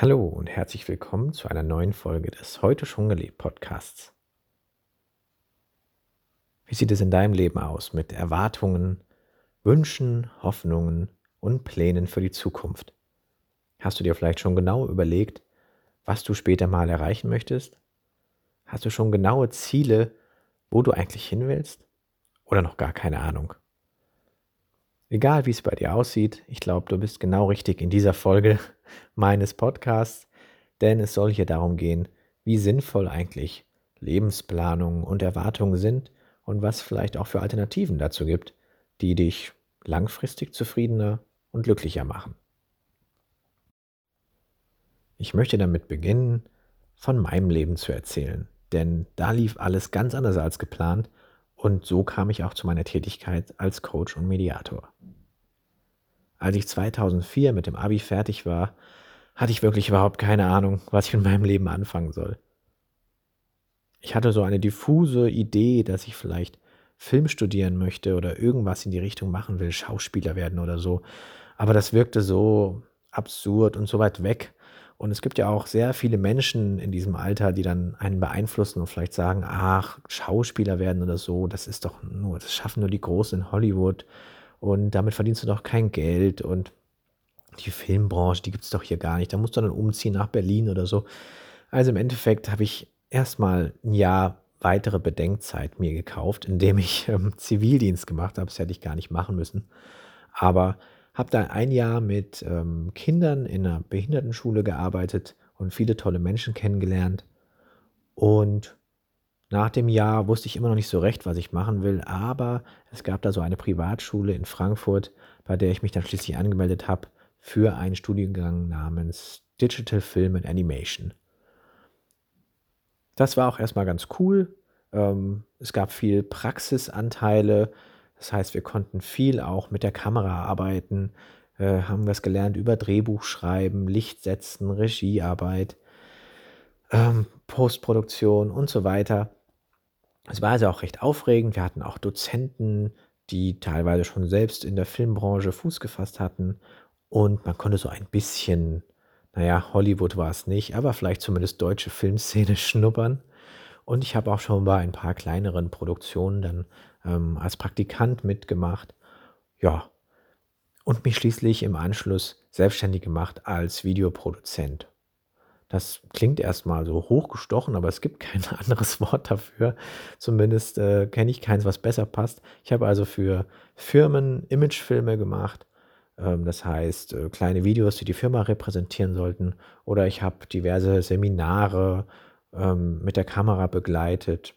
Hallo und herzlich willkommen zu einer neuen Folge des Heute schon gelebt Podcasts. Wie sieht es in deinem Leben aus mit Erwartungen, Wünschen, Hoffnungen und Plänen für die Zukunft? Hast du dir vielleicht schon genau überlegt, was du später mal erreichen möchtest? Hast du schon genaue Ziele, wo du eigentlich hin willst? Oder noch gar keine Ahnung? Egal wie es bei dir aussieht, ich glaube, du bist genau richtig in dieser Folge meines Podcasts, denn es soll hier darum gehen, wie sinnvoll eigentlich Lebensplanung und Erwartungen sind und was vielleicht auch für Alternativen dazu gibt, die dich langfristig zufriedener und glücklicher machen. Ich möchte damit beginnen, von meinem Leben zu erzählen, denn da lief alles ganz anders als geplant und so kam ich auch zu meiner Tätigkeit als Coach und Mediator. Als ich 2004 mit dem Abi fertig war, hatte ich wirklich überhaupt keine Ahnung, was ich mit meinem Leben anfangen soll. Ich hatte so eine diffuse Idee, dass ich vielleicht Film studieren möchte oder irgendwas in die Richtung machen will, Schauspieler werden oder so. Aber das wirkte so absurd und so weit weg. Und es gibt ja auch sehr viele Menschen in diesem Alter, die dann einen beeinflussen und vielleicht sagen, ach, Schauspieler werden oder so, das ist doch nur, das schaffen nur die Großen in Hollywood und damit verdienst du doch kein Geld und die Filmbranche, die gibt es doch hier gar nicht. Da musst du dann umziehen nach Berlin oder so. Also im Endeffekt habe ich erstmal ein Jahr weitere Bedenkzeit mir gekauft, indem ich ähm, Zivildienst gemacht habe. Das hätte ich gar nicht machen müssen. Aber habe da ein Jahr mit ähm, Kindern in einer Behindertenschule gearbeitet und viele tolle Menschen kennengelernt. Und nach dem Jahr wusste ich immer noch nicht so recht, was ich machen will, aber es gab da so eine Privatschule in Frankfurt, bei der ich mich dann schließlich angemeldet habe für einen Studiengang namens Digital Film and Animation. Das war auch erstmal ganz cool. Ähm, es gab viel Praxisanteile, das heißt, wir konnten viel auch mit der Kamera arbeiten, äh, haben was gelernt über Drehbuch schreiben, Licht setzen, Regiearbeit, ähm, Postproduktion und so weiter. Es war also auch recht aufregend. Wir hatten auch Dozenten, die teilweise schon selbst in der Filmbranche Fuß gefasst hatten. Und man konnte so ein bisschen, naja, Hollywood war es nicht, aber vielleicht zumindest deutsche Filmszene schnuppern. Und ich habe auch schon bei ein paar kleineren Produktionen dann ähm, als Praktikant mitgemacht. Ja, und mich schließlich im Anschluss selbstständig gemacht als Videoproduzent. Das klingt erstmal so hochgestochen, aber es gibt kein anderes Wort dafür. Zumindest äh, kenne ich keins, was besser passt. Ich habe also für Firmen Imagefilme gemacht. Ähm, das heißt, äh, kleine Videos, die die Firma repräsentieren sollten. Oder ich habe diverse Seminare ähm, mit der Kamera begleitet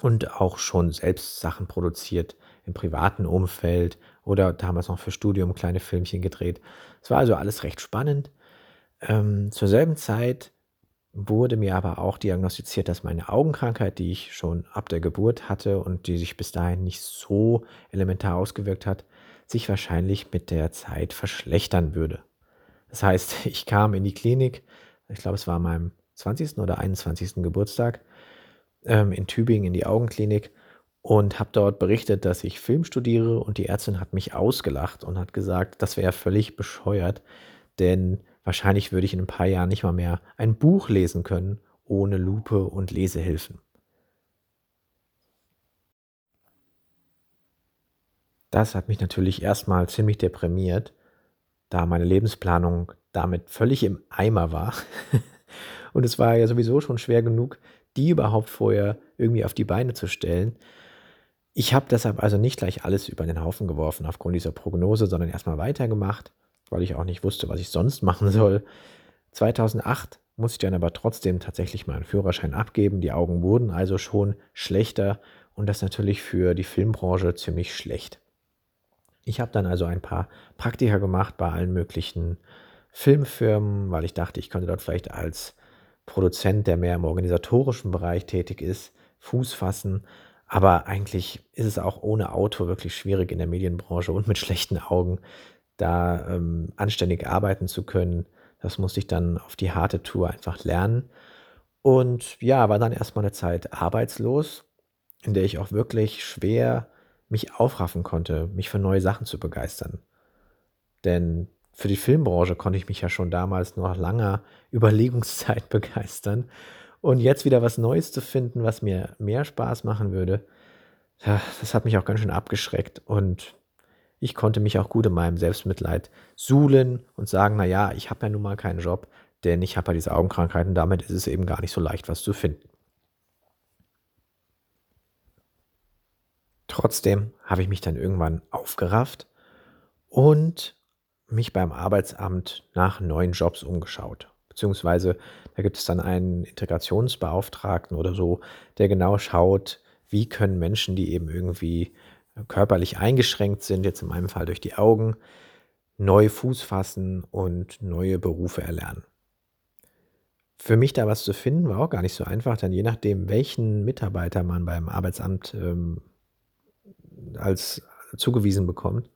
und auch schon selbst Sachen produziert im privaten Umfeld oder damals noch für Studium kleine Filmchen gedreht. Es war also alles recht spannend. Ähm, zur selben Zeit wurde mir aber auch diagnostiziert, dass meine Augenkrankheit, die ich schon ab der Geburt hatte und die sich bis dahin nicht so elementar ausgewirkt hat, sich wahrscheinlich mit der Zeit verschlechtern würde. Das heißt, ich kam in die Klinik, ich glaube, es war an meinem 20. oder 21. Geburtstag ähm, in Tübingen in die Augenklinik und habe dort berichtet, dass ich Film studiere und die Ärztin hat mich ausgelacht und hat gesagt, das wäre völlig bescheuert, denn wahrscheinlich würde ich in ein paar Jahren nicht mal mehr ein Buch lesen können ohne Lupe und Lesehilfen. Das hat mich natürlich erstmal ziemlich deprimiert, da meine Lebensplanung damit völlig im Eimer war. und es war ja sowieso schon schwer genug, die überhaupt vorher irgendwie auf die Beine zu stellen. Ich habe deshalb also nicht gleich alles über den Haufen geworfen aufgrund dieser Prognose, sondern erstmal weitergemacht, weil ich auch nicht wusste, was ich sonst machen soll. 2008 musste ich dann aber trotzdem tatsächlich meinen Führerschein abgeben. Die Augen wurden also schon schlechter und das natürlich für die Filmbranche ziemlich schlecht. Ich habe dann also ein paar Praktika gemacht bei allen möglichen Filmfirmen, weil ich dachte, ich könnte dort vielleicht als Produzent, der mehr im organisatorischen Bereich tätig ist, Fuß fassen. Aber eigentlich ist es auch ohne Auto wirklich schwierig in der Medienbranche und mit schlechten Augen da ähm, anständig arbeiten zu können. Das musste ich dann auf die harte Tour einfach lernen. Und ja, war dann erstmal eine Zeit arbeitslos, in der ich auch wirklich schwer mich aufraffen konnte, mich für neue Sachen zu begeistern. Denn für die Filmbranche konnte ich mich ja schon damals nach langer Überlegungszeit begeistern. Und jetzt wieder was Neues zu finden, was mir mehr Spaß machen würde, das hat mich auch ganz schön abgeschreckt. Und ich konnte mich auch gut in meinem Selbstmitleid suhlen und sagen, na ja, ich habe ja nun mal keinen Job, denn ich habe ja diese Augenkrankheit und damit ist es eben gar nicht so leicht, was zu finden. Trotzdem habe ich mich dann irgendwann aufgerafft und mich beim Arbeitsamt nach neuen Jobs umgeschaut. Beziehungsweise da gibt es dann einen Integrationsbeauftragten oder so, der genau schaut, wie können Menschen, die eben irgendwie körperlich eingeschränkt sind, jetzt in meinem Fall durch die Augen, neu Fuß fassen und neue Berufe erlernen. Für mich da was zu finden, war auch gar nicht so einfach, denn je nachdem, welchen Mitarbeiter man beim Arbeitsamt ähm, als zugewiesen bekommt,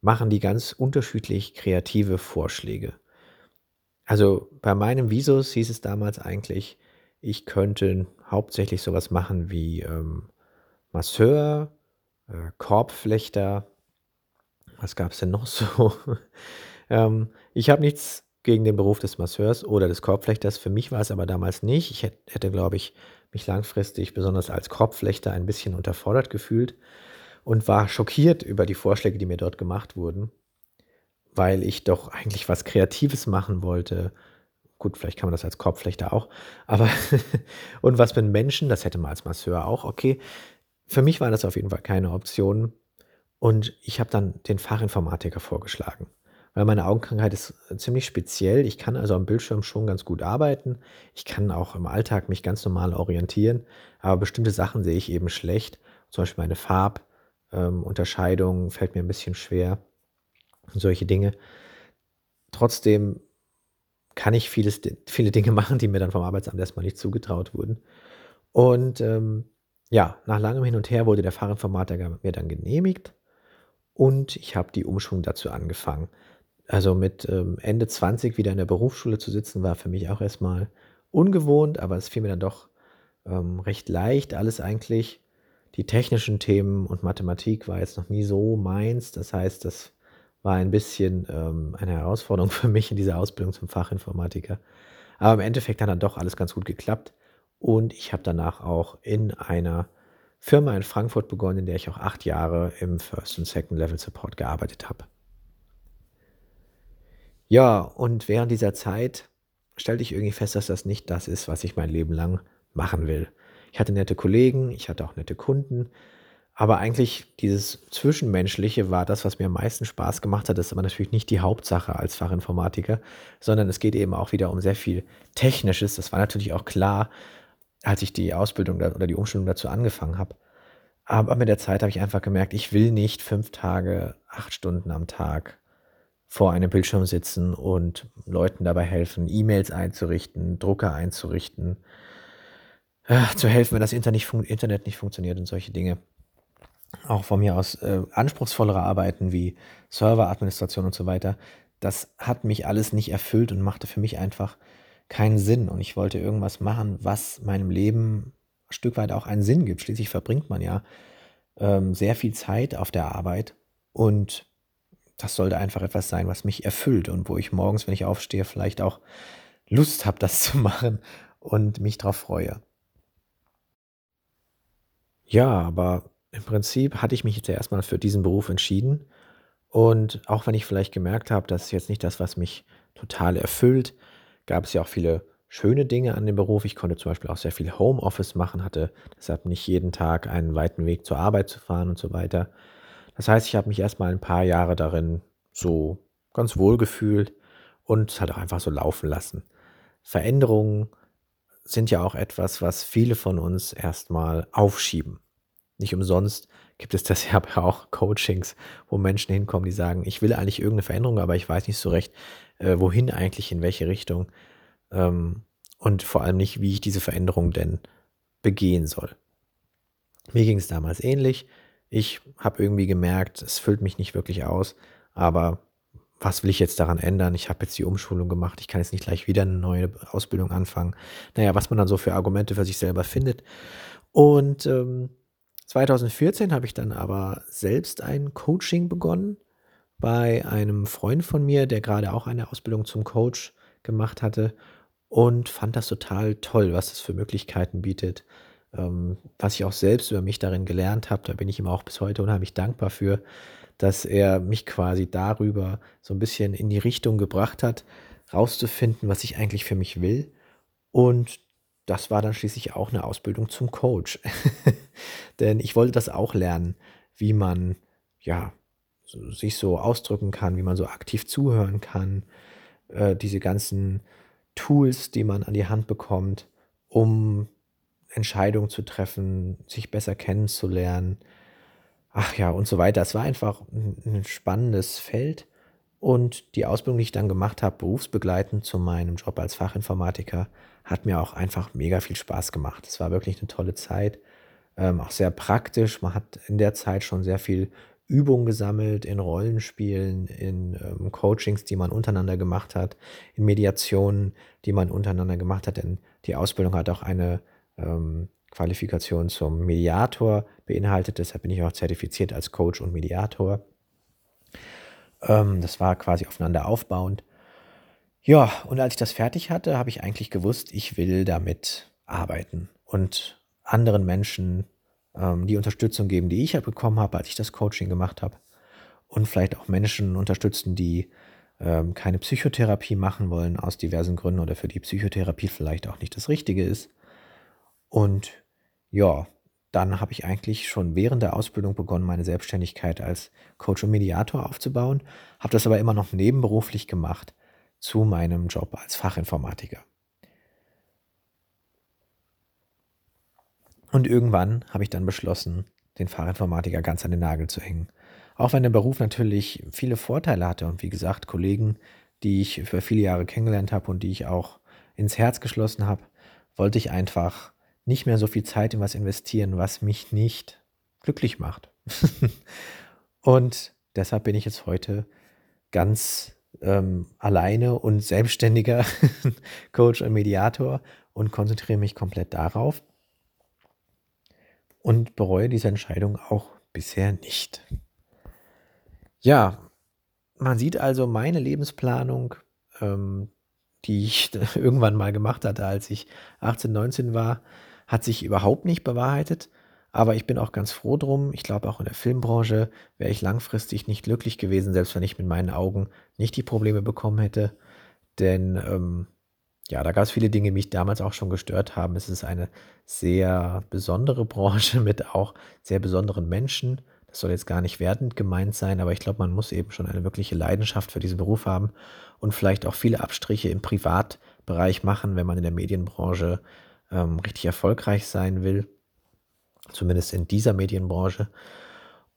machen die ganz unterschiedlich kreative Vorschläge. Also bei meinem Visus hieß es damals eigentlich, ich könnte hauptsächlich sowas machen wie ähm, Masseur, äh, Korbflechter. Was gab es denn noch so? ähm, ich habe nichts gegen den Beruf des Masseurs oder des Korbflechters. Für mich war es aber damals nicht. Ich hätte, hätte glaube ich, mich langfristig besonders als Korbflechter ein bisschen unterfordert gefühlt und war schockiert über die Vorschläge, die mir dort gemacht wurden, weil ich doch eigentlich was Kreatives machen wollte. Gut, vielleicht kann man das als Korbflechter auch, aber und was mit Menschen, das hätte man als Masseur auch, okay. Für mich war das auf jeden Fall keine Option und ich habe dann den Fachinformatiker vorgeschlagen, weil meine Augenkrankheit ist ziemlich speziell. Ich kann also am Bildschirm schon ganz gut arbeiten. Ich kann auch im Alltag mich ganz normal orientieren, aber bestimmte Sachen sehe ich eben schlecht. Zum Beispiel meine Farbunterscheidung ähm, fällt mir ein bisschen schwer und solche Dinge. Trotzdem kann ich vieles, viele Dinge machen, die mir dann vom Arbeitsamt erstmal nicht zugetraut wurden. Und ähm, ja, nach langem Hin und Her wurde der Fachinformatiker mir dann genehmigt und ich habe die Umschulung dazu angefangen. Also mit ähm, Ende 20 wieder in der Berufsschule zu sitzen, war für mich auch erstmal ungewohnt, aber es fiel mir dann doch ähm, recht leicht, alles eigentlich. Die technischen Themen und Mathematik war jetzt noch nie so meins. Das heißt, das war ein bisschen ähm, eine Herausforderung für mich in dieser Ausbildung zum Fachinformatiker. Aber im Endeffekt hat dann doch alles ganz gut geklappt. Und ich habe danach auch in einer Firma in Frankfurt begonnen, in der ich auch acht Jahre im First- und Second-Level-Support gearbeitet habe. Ja, und während dieser Zeit stellte ich irgendwie fest, dass das nicht das ist, was ich mein Leben lang machen will. Ich hatte nette Kollegen, ich hatte auch nette Kunden, aber eigentlich dieses Zwischenmenschliche war das, was mir am meisten Spaß gemacht hat. Das ist aber natürlich nicht die Hauptsache als Fachinformatiker, sondern es geht eben auch wieder um sehr viel Technisches. Das war natürlich auch klar, als ich die Ausbildung oder die Umschulung dazu angefangen habe. Aber mit der Zeit habe ich einfach gemerkt, ich will nicht fünf Tage, acht Stunden am Tag vor einem Bildschirm sitzen und Leuten dabei helfen, E-Mails einzurichten, Drucker einzurichten, äh, zu helfen, wenn das Internet nicht, Internet nicht funktioniert und solche Dinge. Auch von mir aus äh, anspruchsvollere Arbeiten wie Serveradministration und so weiter. Das hat mich alles nicht erfüllt und machte für mich einfach keinen Sinn und ich wollte irgendwas machen, was meinem Leben ein Stück weit auch einen Sinn gibt. Schließlich verbringt man ja ähm, sehr viel Zeit auf der Arbeit und das sollte einfach etwas sein, was mich erfüllt und wo ich morgens, wenn ich aufstehe, vielleicht auch Lust habe, das zu machen und mich darauf freue. Ja, aber im Prinzip hatte ich mich jetzt ja erstmal für diesen Beruf entschieden. Und auch wenn ich vielleicht gemerkt habe, das ist jetzt nicht das, was mich total erfüllt, gab es ja auch viele schöne Dinge an dem Beruf. Ich konnte zum Beispiel auch sehr viel Homeoffice machen, hatte deshalb nicht jeden Tag einen weiten Weg zur Arbeit zu fahren und so weiter. Das heißt, ich habe mich erstmal ein paar Jahre darin so ganz wohl gefühlt und es hat auch einfach so laufen lassen. Veränderungen sind ja auch etwas, was viele von uns erstmal aufschieben. Nicht umsonst gibt es das ja auch Coachings, wo Menschen hinkommen, die sagen, ich will eigentlich irgendeine Veränderung, aber ich weiß nicht so recht, äh, wohin eigentlich, in welche Richtung ähm, und vor allem nicht, wie ich diese Veränderung denn begehen soll. Mir ging es damals ähnlich. Ich habe irgendwie gemerkt, es füllt mich nicht wirklich aus, aber was will ich jetzt daran ändern? Ich habe jetzt die Umschulung gemacht, ich kann jetzt nicht gleich wieder eine neue Ausbildung anfangen. Naja, was man dann so für Argumente für sich selber findet. Und ähm, 2014 habe ich dann aber selbst ein Coaching begonnen bei einem Freund von mir, der gerade auch eine Ausbildung zum Coach gemacht hatte und fand das total toll, was es für Möglichkeiten bietet, ähm, was ich auch selbst über mich darin gelernt habe. Da bin ich ihm auch bis heute unheimlich dankbar für, dass er mich quasi darüber so ein bisschen in die Richtung gebracht hat, rauszufinden, was ich eigentlich für mich will. Und das war dann schließlich auch eine Ausbildung zum Coach. Denn ich wollte das auch lernen, wie man ja sich so ausdrücken kann, wie man so aktiv zuhören kann, äh, diese ganzen Tools, die man an die Hand bekommt, um Entscheidungen zu treffen, sich besser kennenzulernen, ach ja, und so weiter. Es war einfach ein, spannendes Feld. Und die Ausbildung, die ich dann gemacht habe, berufsbegleitend zu meinem Job als Fachinformatiker, hat mir auch einfach mega viel Spaß gemacht. Es war wirklich eine tolle Zeit, ähm, auch sehr praktisch. Man hat in der Zeit schon sehr viel Übung gesammelt in Rollenspielen, in ähm, Coachings, die man untereinander gemacht hat, in Mediationen, die man untereinander gemacht hat. Denn die Ausbildung hat auch eine ähm, Qualifikation zum Mediator beinhaltet. Deshalb bin ich auch zertifiziert als Coach und Mediator. Ähm, das war quasi aufeinander aufbauend. Ja, und als ich das fertig hatte, habe ich eigentlich gewusst, ich will damit arbeiten und anderen Menschen ähm, die Unterstützung geben, die ich ja bekommen habe, als ich das Coaching gemacht habe. Und vielleicht auch Menschen unterstützen, die ähm, keine Psychotherapie machen wollen aus diversen Gründen oder für die Psychotherapie vielleicht auch nicht das Richtige ist. Und ja, dann habe ich eigentlich schon während der Ausbildung begonnen, meine Selbstständigkeit als Coach und Mediator aufzubauen, habe das aber immer noch nebenberuflich gemacht zu meinem Job als Fachinformatiker. Und irgendwann habe ich dann beschlossen, den Fachinformatiker ganz an den Nagel zu hängen. Auch wenn der Beruf natürlich viele Vorteile hatte und wie gesagt, Kollegen, die ich für viele Jahre kennengelernt habe und die ich auch ins Herz geschlossen habe, wollte ich einfach nicht mehr so viel Zeit in was investieren, was mich nicht glücklich macht. und deshalb bin ich jetzt heute ganz ähm, alleine und selbstständiger Coach und Mediator und konzentriere mich komplett darauf und bereue diese Entscheidung auch bisher nicht. Ja, man sieht also meine Lebensplanung, ähm, die ich irgendwann mal gemacht hatte, als ich 18, 19 war, hat sich überhaupt nicht bewahrheitet. Aber ich bin auch ganz froh drum. Ich glaube, auch in der Filmbranche wäre ich langfristig nicht glücklich gewesen, selbst wenn ich mit meinen Augen nicht die Probleme bekommen hätte. Denn ähm, ja, da gab es viele Dinge, die mich damals auch schon gestört haben. Es ist eine sehr besondere Branche mit auch sehr besonderen Menschen. Das soll jetzt gar nicht wertend gemeint sein, aber ich glaube, man muss eben schon eine wirkliche Leidenschaft für diesen Beruf haben und vielleicht auch viele Abstriche im Privatbereich machen, wenn man in der Medienbranche ähm, richtig erfolgreich sein will, zumindest in dieser Medienbranche.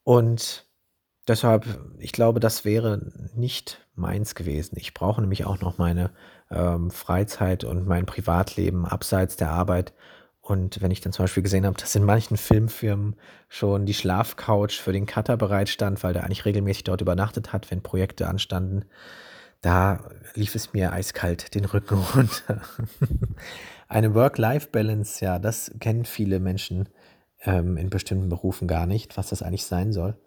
Und deshalb, ich glaube, das wäre nicht meins gewesen. Ich brauche nämlich auch noch meine ähm, Freizeit und mein Privatleben abseits der Arbeit. Und wenn ich dann zum Beispiel gesehen habe, dass in manchen Filmfirmen schon die Schlafcouch für den Cutter bereitstand, weil der eigentlich regelmäßig dort übernachtet hat, wenn Projekte anstanden, da lief es mir eiskalt den Rücken runter. Eine Work-Life-Balance, ja, das kennen viele Menschen ähm, in bestimmten Berufen gar nicht, was das eigentlich sein soll.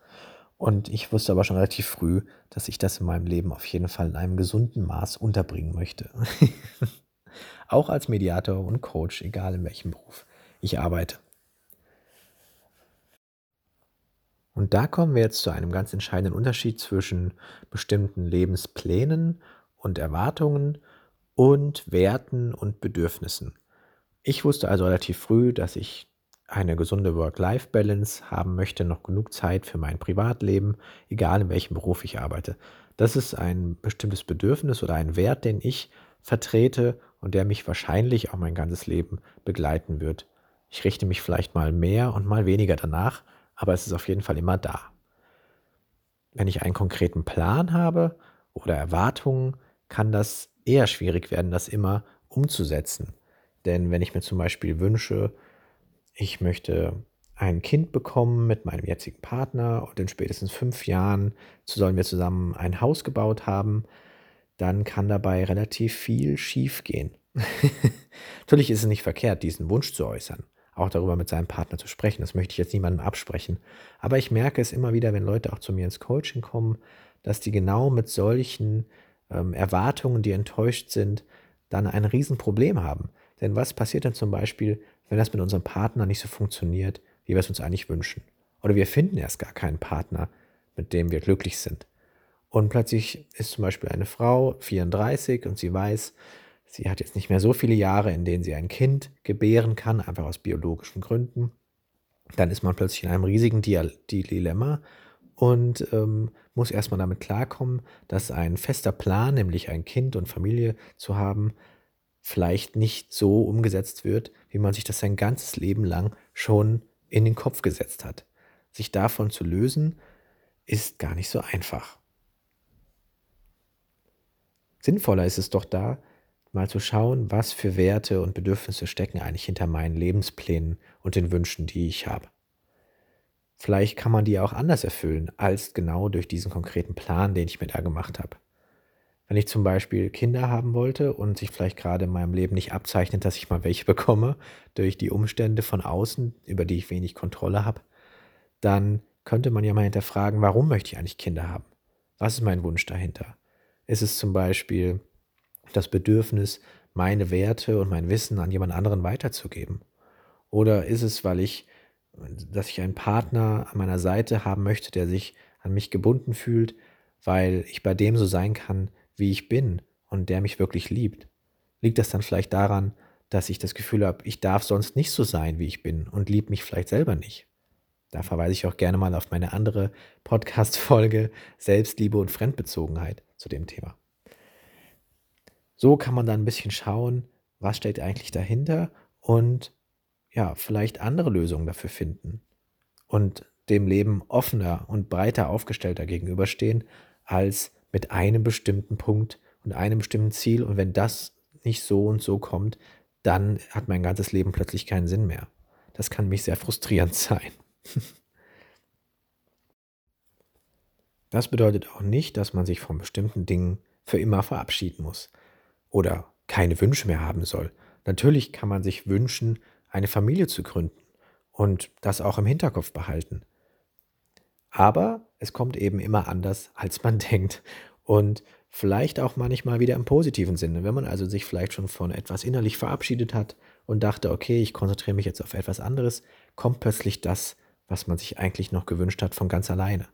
Und ich wusste aber schon relativ früh, dass ich das in meinem Leben auf jeden Fall in einem gesunden Maß unterbringen möchte. Auch als Mediator und Coach, egal in welchem Beruf ich arbeite. Und da kommen wir jetzt zu einem ganz entscheidenden Unterschied zwischen bestimmten Lebensplänen und Erwartungen und Werten und Bedürfnissen. Ich wusste also relativ früh, dass ich eine gesunde Work-Life-Balance haben möchte, noch genug Zeit für mein Privatleben, egal in welchem Beruf ich arbeite. Das ist ein bestimmtes Bedürfnis oder ein Wert, den ich vertrete und der mich wahrscheinlich auch mein ganzes Leben begleiten wird. Ich richte mich vielleicht mal mehr und mal weniger danach, aber es ist auf jeden Fall immer da. Wenn ich einen konkreten Plan habe oder Erwartungen, kann das eher schwierig werden, das immer umzusetzen. Denn wenn ich mir zum Beispiel wünsche, ich möchte ein Kind bekommen mit meinem jetzigen Partner und in spätestens fünf Jahren sollen wir zusammen ein Haus gebaut haben, dann kann dabei relativ viel schief gehen. Natürlich ist es nicht verkehrt, diesen Wunsch zu äußern, auch darüber mit seinem Partner zu sprechen. Das möchte ich jetzt niemandem absprechen. Aber ich merke es immer wieder, wenn Leute auch zu mir ins Coaching kommen, dass die genau mit solchen ähm, Erwartungen, die enttäuscht sind, dann ein Riesenproblem haben. Denn was passiert denn zum Beispiel, wenn das mit unserem Partner nicht so funktioniert, wie wir es uns eigentlich wünschen? Oder wir finden erst gar keinen Partner, mit dem wir glücklich sind. Und plötzlich ist zum Beispiel eine Frau 34 und sie weiß, sie hat jetzt nicht mehr so viele Jahre, in denen sie ein Kind gebären kann, einfach aus biologischen Gründen. Dann ist man plötzlich in einem riesigen Dilemma und ähm, muss erstmal damit klarkommen, dass ein fester Plan, nämlich ein Kind und Familie zu haben, vielleicht nicht so umgesetzt wird, wie man sich das sein ganzes Leben lang schon in den Kopf gesetzt hat. Sich davon zu lösen, ist gar nicht so einfach. Sinnvoller ist es doch da, mal zu schauen, was für Werte und Bedürfnisse stecken eigentlich hinter meinen Lebensplänen und den Wünschen, die ich habe. Vielleicht kann man die auch anders erfüllen, als genau durch diesen konkreten Plan, den ich mir da gemacht habe. Wenn ich zum Beispiel Kinder haben wollte und sich vielleicht gerade in meinem Leben nicht abzeichnet, dass ich mal welche bekomme, durch die Umstände von außen, über die ich wenig Kontrolle habe, dann könnte man ja mal hinterfragen, warum möchte ich eigentlich Kinder haben? Was ist mein Wunsch dahinter? Ist es zum Beispiel das Bedürfnis, meine Werte und mein Wissen an jemand anderen weiterzugeben? Oder ist es, weil ich dass ich einen Partner an meiner Seite haben möchte, der sich an mich gebunden fühlt, weil ich bei dem so sein kann, wie ich bin und der mich wirklich liebt? Liegt das dann vielleicht daran, dass ich das Gefühl habe, ich darf sonst nicht so sein, wie ich bin und liebe mich vielleicht selber nicht? Da verweise ich auch gerne mal auf meine andere Podcast-Folge Selbstliebe und Fremdbezogenheit zu dem Thema. So kann man dann ein bisschen schauen, was steht eigentlich dahinter und ja, vielleicht andere Lösungen dafür finden und dem Leben offener und breiter aufgestellter gegenüberstehen, als mit einem bestimmten Punkt und einem bestimmten Ziel. Und wenn das nicht so und so kommt, dann hat mein ganzes Leben plötzlich keinen Sinn mehr. Das kann mich sehr frustrierend sein. Das bedeutet auch nicht, dass man sich von bestimmten Dingen für immer verabschieden muss oder keine Wünsche mehr haben soll. Natürlich kann man sich wünschen, eine Familie zu gründen und das auch im Hinterkopf behalten. Aber es kommt eben immer anders, als man denkt. Und vielleicht auch manchmal wieder im positiven Sinne. Wenn man also sich vielleicht schon von etwas innerlich verabschiedet hat und dachte, okay, ich konzentriere mich jetzt auf etwas anderes, kommt plötzlich das, was man sich eigentlich noch gewünscht hat, von ganz alleine.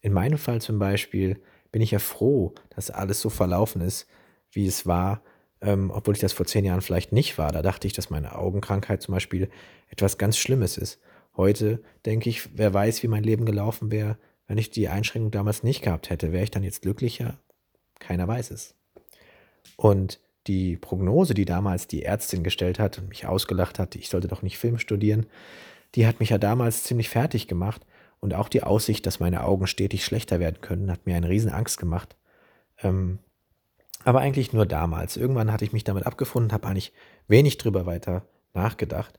In meinem Fall zum Beispiel bin ich ja froh, dass alles so verlaufen ist, wie es war, ähm, obwohl ich das vor zehn Jahren vielleicht nicht war. Da dachte ich, dass meine Augenkrankheit zum Beispiel etwas ganz Schlimmes ist. Heute denke ich, wer weiß, wie mein Leben gelaufen wäre, wenn ich die Einschränkung damals nicht gehabt hätte. Wäre ich dann jetzt glücklicher? Keiner weiß es. Und die Prognose, die damals die Ärztin gestellt hat und mich ausgelacht hat, ich sollte doch nicht Film studieren, die hat mich ja damals ziemlich fertig gemacht. Und auch die Aussicht, dass meine Augen stetig schlechter werden können, hat mir eine riesen Angst gemacht. Ähm, aber eigentlich nur damals. Irgendwann hatte ich mich damit abgefunden, habe eigentlich wenig drüber weiter nachgedacht.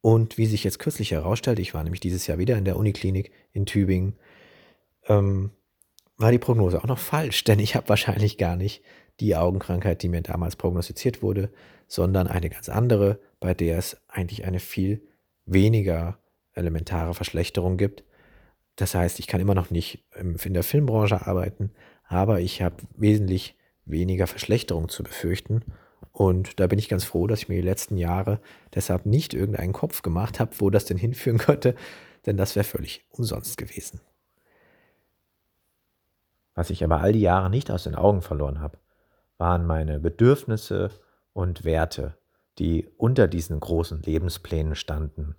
Und wie sich jetzt kürzlich herausstellt, ich war nämlich dieses Jahr wieder in der Uniklinik in Tübingen, ähm, war die Prognose auch noch falsch, denn ich habe wahrscheinlich gar nicht die Augenkrankheit, die mir damals prognostiziert wurde, sondern eine ganz andere, bei der es eigentlich eine viel weniger elementare Verschlechterung gibt. Das heißt, ich kann immer noch nicht in der Filmbranche arbeiten, aber ich habe wesentlich weniger Verschlechterung zu befürchten. Und da bin ich ganz froh, dass ich mir die letzten Jahre deshalb nicht irgendeinen Kopf gemacht habe, wo das denn hinführen könnte, denn das wäre völlig umsonst gewesen. Was ich aber all die Jahre nicht aus den Augen verloren habe, waren meine Bedürfnisse und Werte, die unter diesen großen Lebensplänen standen,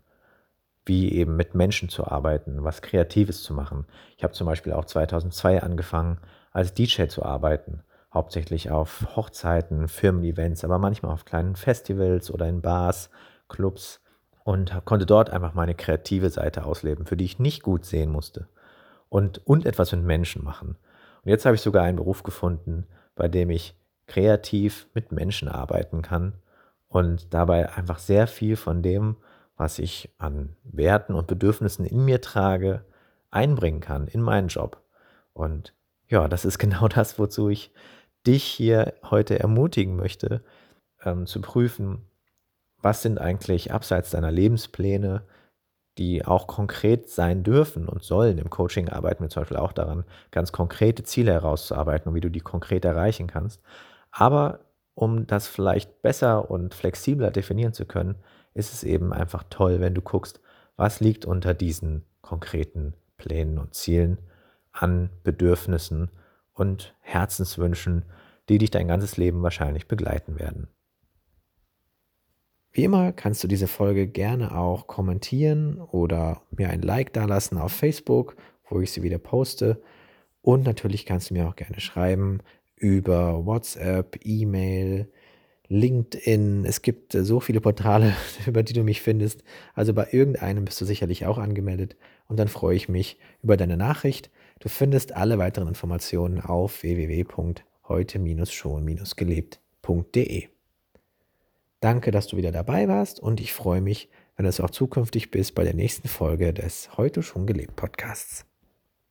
wie eben mit Menschen zu arbeiten, was Kreatives zu machen. Ich habe zum Beispiel auch 2002 angefangen, als DJ zu arbeiten hauptsächlich auf Hochzeiten, Firmen-Events, aber manchmal auf kleinen Festivals oder in Bars, Clubs und konnte dort einfach meine kreative Seite ausleben, für die ich nicht gut sehen musste und, und etwas mit Menschen machen. Und jetzt habe ich sogar einen Beruf gefunden, bei dem ich kreativ mit Menschen arbeiten kann und dabei einfach sehr viel von dem, was ich an Werten und Bedürfnissen in mir trage, einbringen kann in meinen Job. Und ja, das ist genau das, wozu ich dich hier heute ermutigen möchte, ähm, zu prüfen, was sind eigentlich abseits deiner Lebenspläne die auch konkret sein dürfen und sollen. Im Coaching arbeiten wir zum Beispiel auch daran, ganz konkrete Ziele herauszuarbeiten und wie du die konkret erreichen kannst. Aber um das vielleicht besser und flexibler definieren zu können, ist es eben einfach toll, wenn du guckst, was liegt unter diesen konkreten Plänen und Zielen an Bedürfnissen und Herzenswünschen, die dich dein ganzes Leben wahrscheinlich begleiten werden. Wie immer kannst du diese Folge gerne auch kommentieren oder mir ein Like dalassen auf Facebook, wo ich sie wieder poste. Und natürlich kannst du mir auch gerne schreiben über WhatsApp, E-Mail, LinkedIn. Es gibt so viele Portale, über die du mich findest. Also bei irgendeinem bist du sicherlich auch angemeldet. Und dann freue ich mich über deine Nachricht. Du findest alle weiteren Informationen auf www.heute-schon-gelebt.de. Danke, dass du wieder dabei warst und ich freue mich, wenn du es auch zukünftig bist bei der nächsten Folge des Heute schon gelebt Podcasts.